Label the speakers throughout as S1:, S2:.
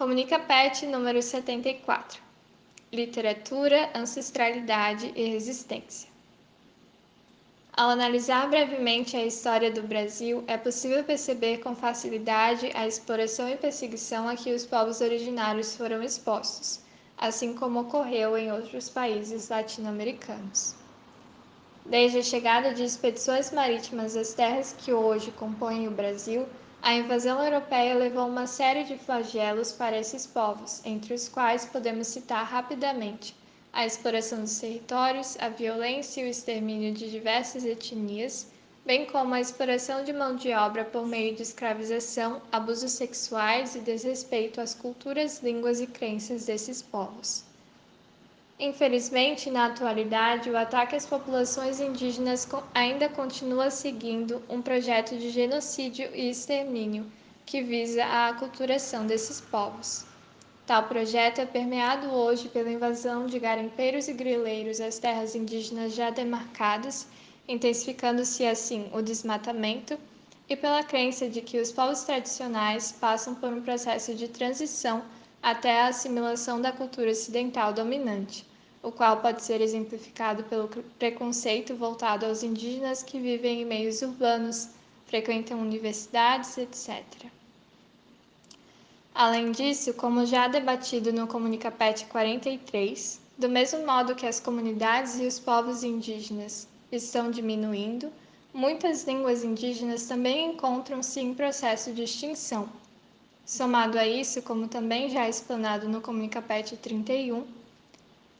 S1: Comunica Pet número 74. Literatura, ancestralidade e resistência. Ao analisar brevemente a história do Brasil, é possível perceber com facilidade a exploração e perseguição a que os povos originários foram expostos, assim como ocorreu em outros países latino-americanos. Desde a chegada de expedições marítimas às terras que hoje compõem o Brasil, a invasão europeia levou uma série de flagelos para esses povos, entre os quais podemos citar rapidamente a exploração dos territórios, a violência e o extermínio de diversas etnias, bem como a exploração de mão de obra por meio de escravização, abusos sexuais e desrespeito às culturas, línguas e crenças desses povos. Infelizmente, na atualidade, o ataque às populações indígenas ainda continua seguindo um projeto de genocídio e extermínio que visa a aculturação desses povos. Tal projeto é permeado hoje pela invasão de garimpeiros e grileiros às terras indígenas já demarcadas, intensificando-se assim o desmatamento, e pela crença de que os povos tradicionais passam por um processo de transição até a assimilação da cultura ocidental dominante o qual pode ser exemplificado pelo preconceito voltado aos indígenas que vivem em meios urbanos, frequentam universidades, etc. Além disso, como já debatido no Comunicapet 43, do mesmo modo que as comunidades e os povos indígenas estão diminuindo, muitas línguas indígenas também encontram-se em processo de extinção. Somado a isso, como também já explanado no Comunicapet 31,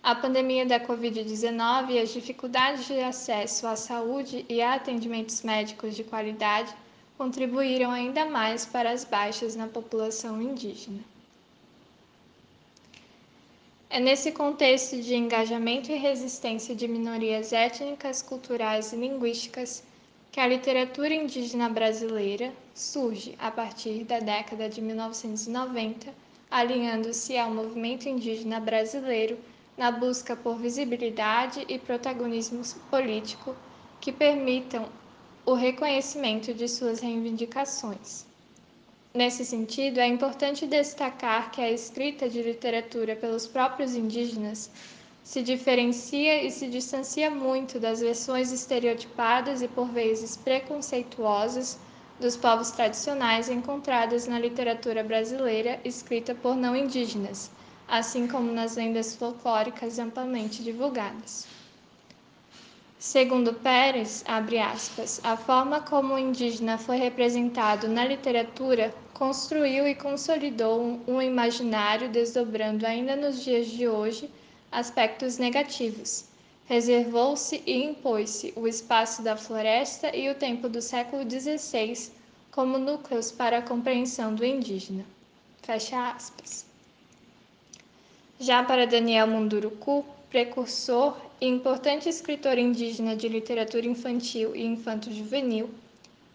S1: a pandemia da Covid-19 e as dificuldades de acesso à saúde e a atendimentos médicos de qualidade contribuíram ainda mais para as baixas na população indígena. É nesse contexto de engajamento e resistência de minorias étnicas, culturais e linguísticas que a literatura indígena brasileira surge a partir da década de 1990, alinhando-se ao movimento indígena brasileiro na busca por visibilidade e protagonismo político que permitam o reconhecimento de suas reivindicações. Nesse sentido, é importante destacar que a escrita de literatura pelos próprios indígenas se diferencia e se distancia muito das versões estereotipadas e por vezes preconceituosas dos povos tradicionais encontradas na literatura brasileira escrita por não indígenas assim como nas lendas folclóricas amplamente divulgadas. Segundo Pérez, aspas, a forma como o indígena foi representado na literatura construiu e consolidou um, imaginário desdobrando ainda nos dias de hoje aspectos negativos. Reservou-se e impôs-se o espaço da floresta e o tempo do século XVI como núcleos para a compreensão do indígena. Fecha aspas. Já para Daniel Munduruku, precursor e importante escritor indígena de literatura infantil e infanto-juvenil,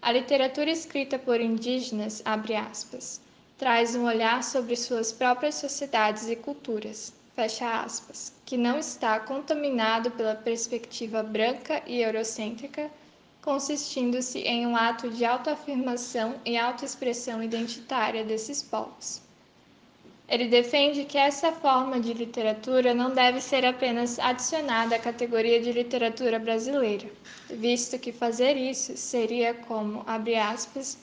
S1: a literatura escrita por indígenas, abre aspas, traz um olhar sobre suas próprias sociedades e culturas, fecha aspas, que não está contaminado pela perspectiva branca e eurocêntrica, consistindo-se em um ato de autoafirmação e autoexpressão identitária desses povos. Ele defende que essa forma de literatura não deve ser apenas adicionada à categoria de literatura brasileira, visto que fazer isso seria como, abre aspas,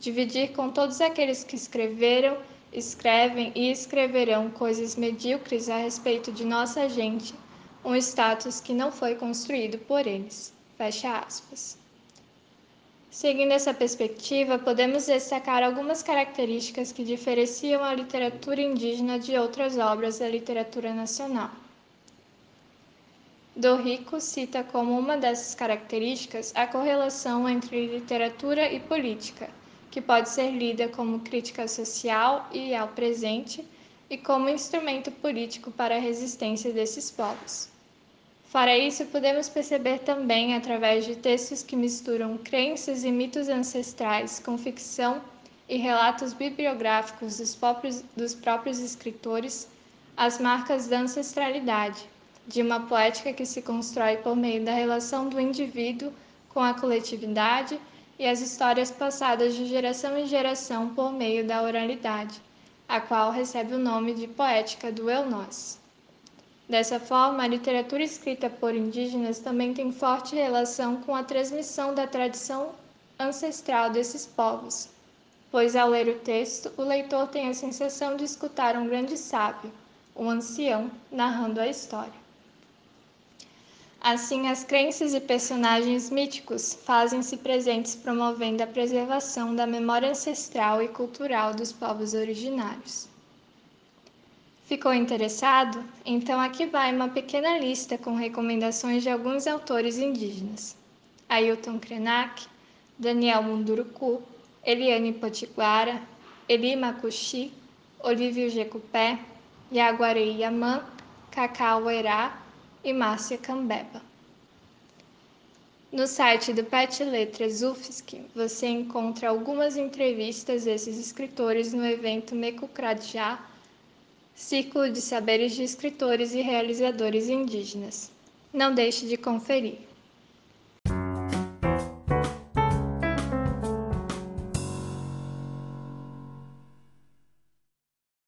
S1: dividir com todos aqueles que escreveram, escrevem e escreverão coisas medíocres a respeito de nossa gente, um status que não foi construído por eles. Fecha aspas. Seguindo essa perspectiva, podemos destacar algumas características que diferenciam a literatura indígena de outras obras da literatura nacional. Dorrico cita como uma dessas características a correlação entre literatura e política, que pode ser lida como crítica social e ao presente e como instrumento político para a resistência desses povos. Para isso, podemos perceber também, através de textos que misturam crenças e mitos ancestrais com ficção e relatos bibliográficos dos próprios, dos próprios escritores, as marcas da ancestralidade, de uma poética que se constrói por meio da relação do indivíduo com a coletividade e as histórias passadas de geração em geração por meio da oralidade, a qual recebe o nome de Poética do Eu Nós. Dessa forma, a literatura escrita por indígenas também tem forte relação com a transmissão da tradição ancestral desses povos, pois ao ler o texto, o leitor tem a sensação de escutar um grande sábio, um ancião, narrando a história. Assim, as crenças e personagens míticos fazem-se presentes promovendo a preservação da memória ancestral e cultural dos povos originários. Ficou interessado? Então aqui vai uma pequena lista com recomendações de alguns autores indígenas. Ailton Krenak, Daniel Munduruku, Eliane Potiguara, Eli Makushi, Olívio Jecupé, Yaguarei Yaman, Cacau Erá e Márcia Cambeba. No site do Pet Letras UFSC, você encontra algumas entrevistas desses escritores no evento Mekukrajá Círculo de Saberes de Escritores e Realizadores Indígenas. Não deixe de conferir.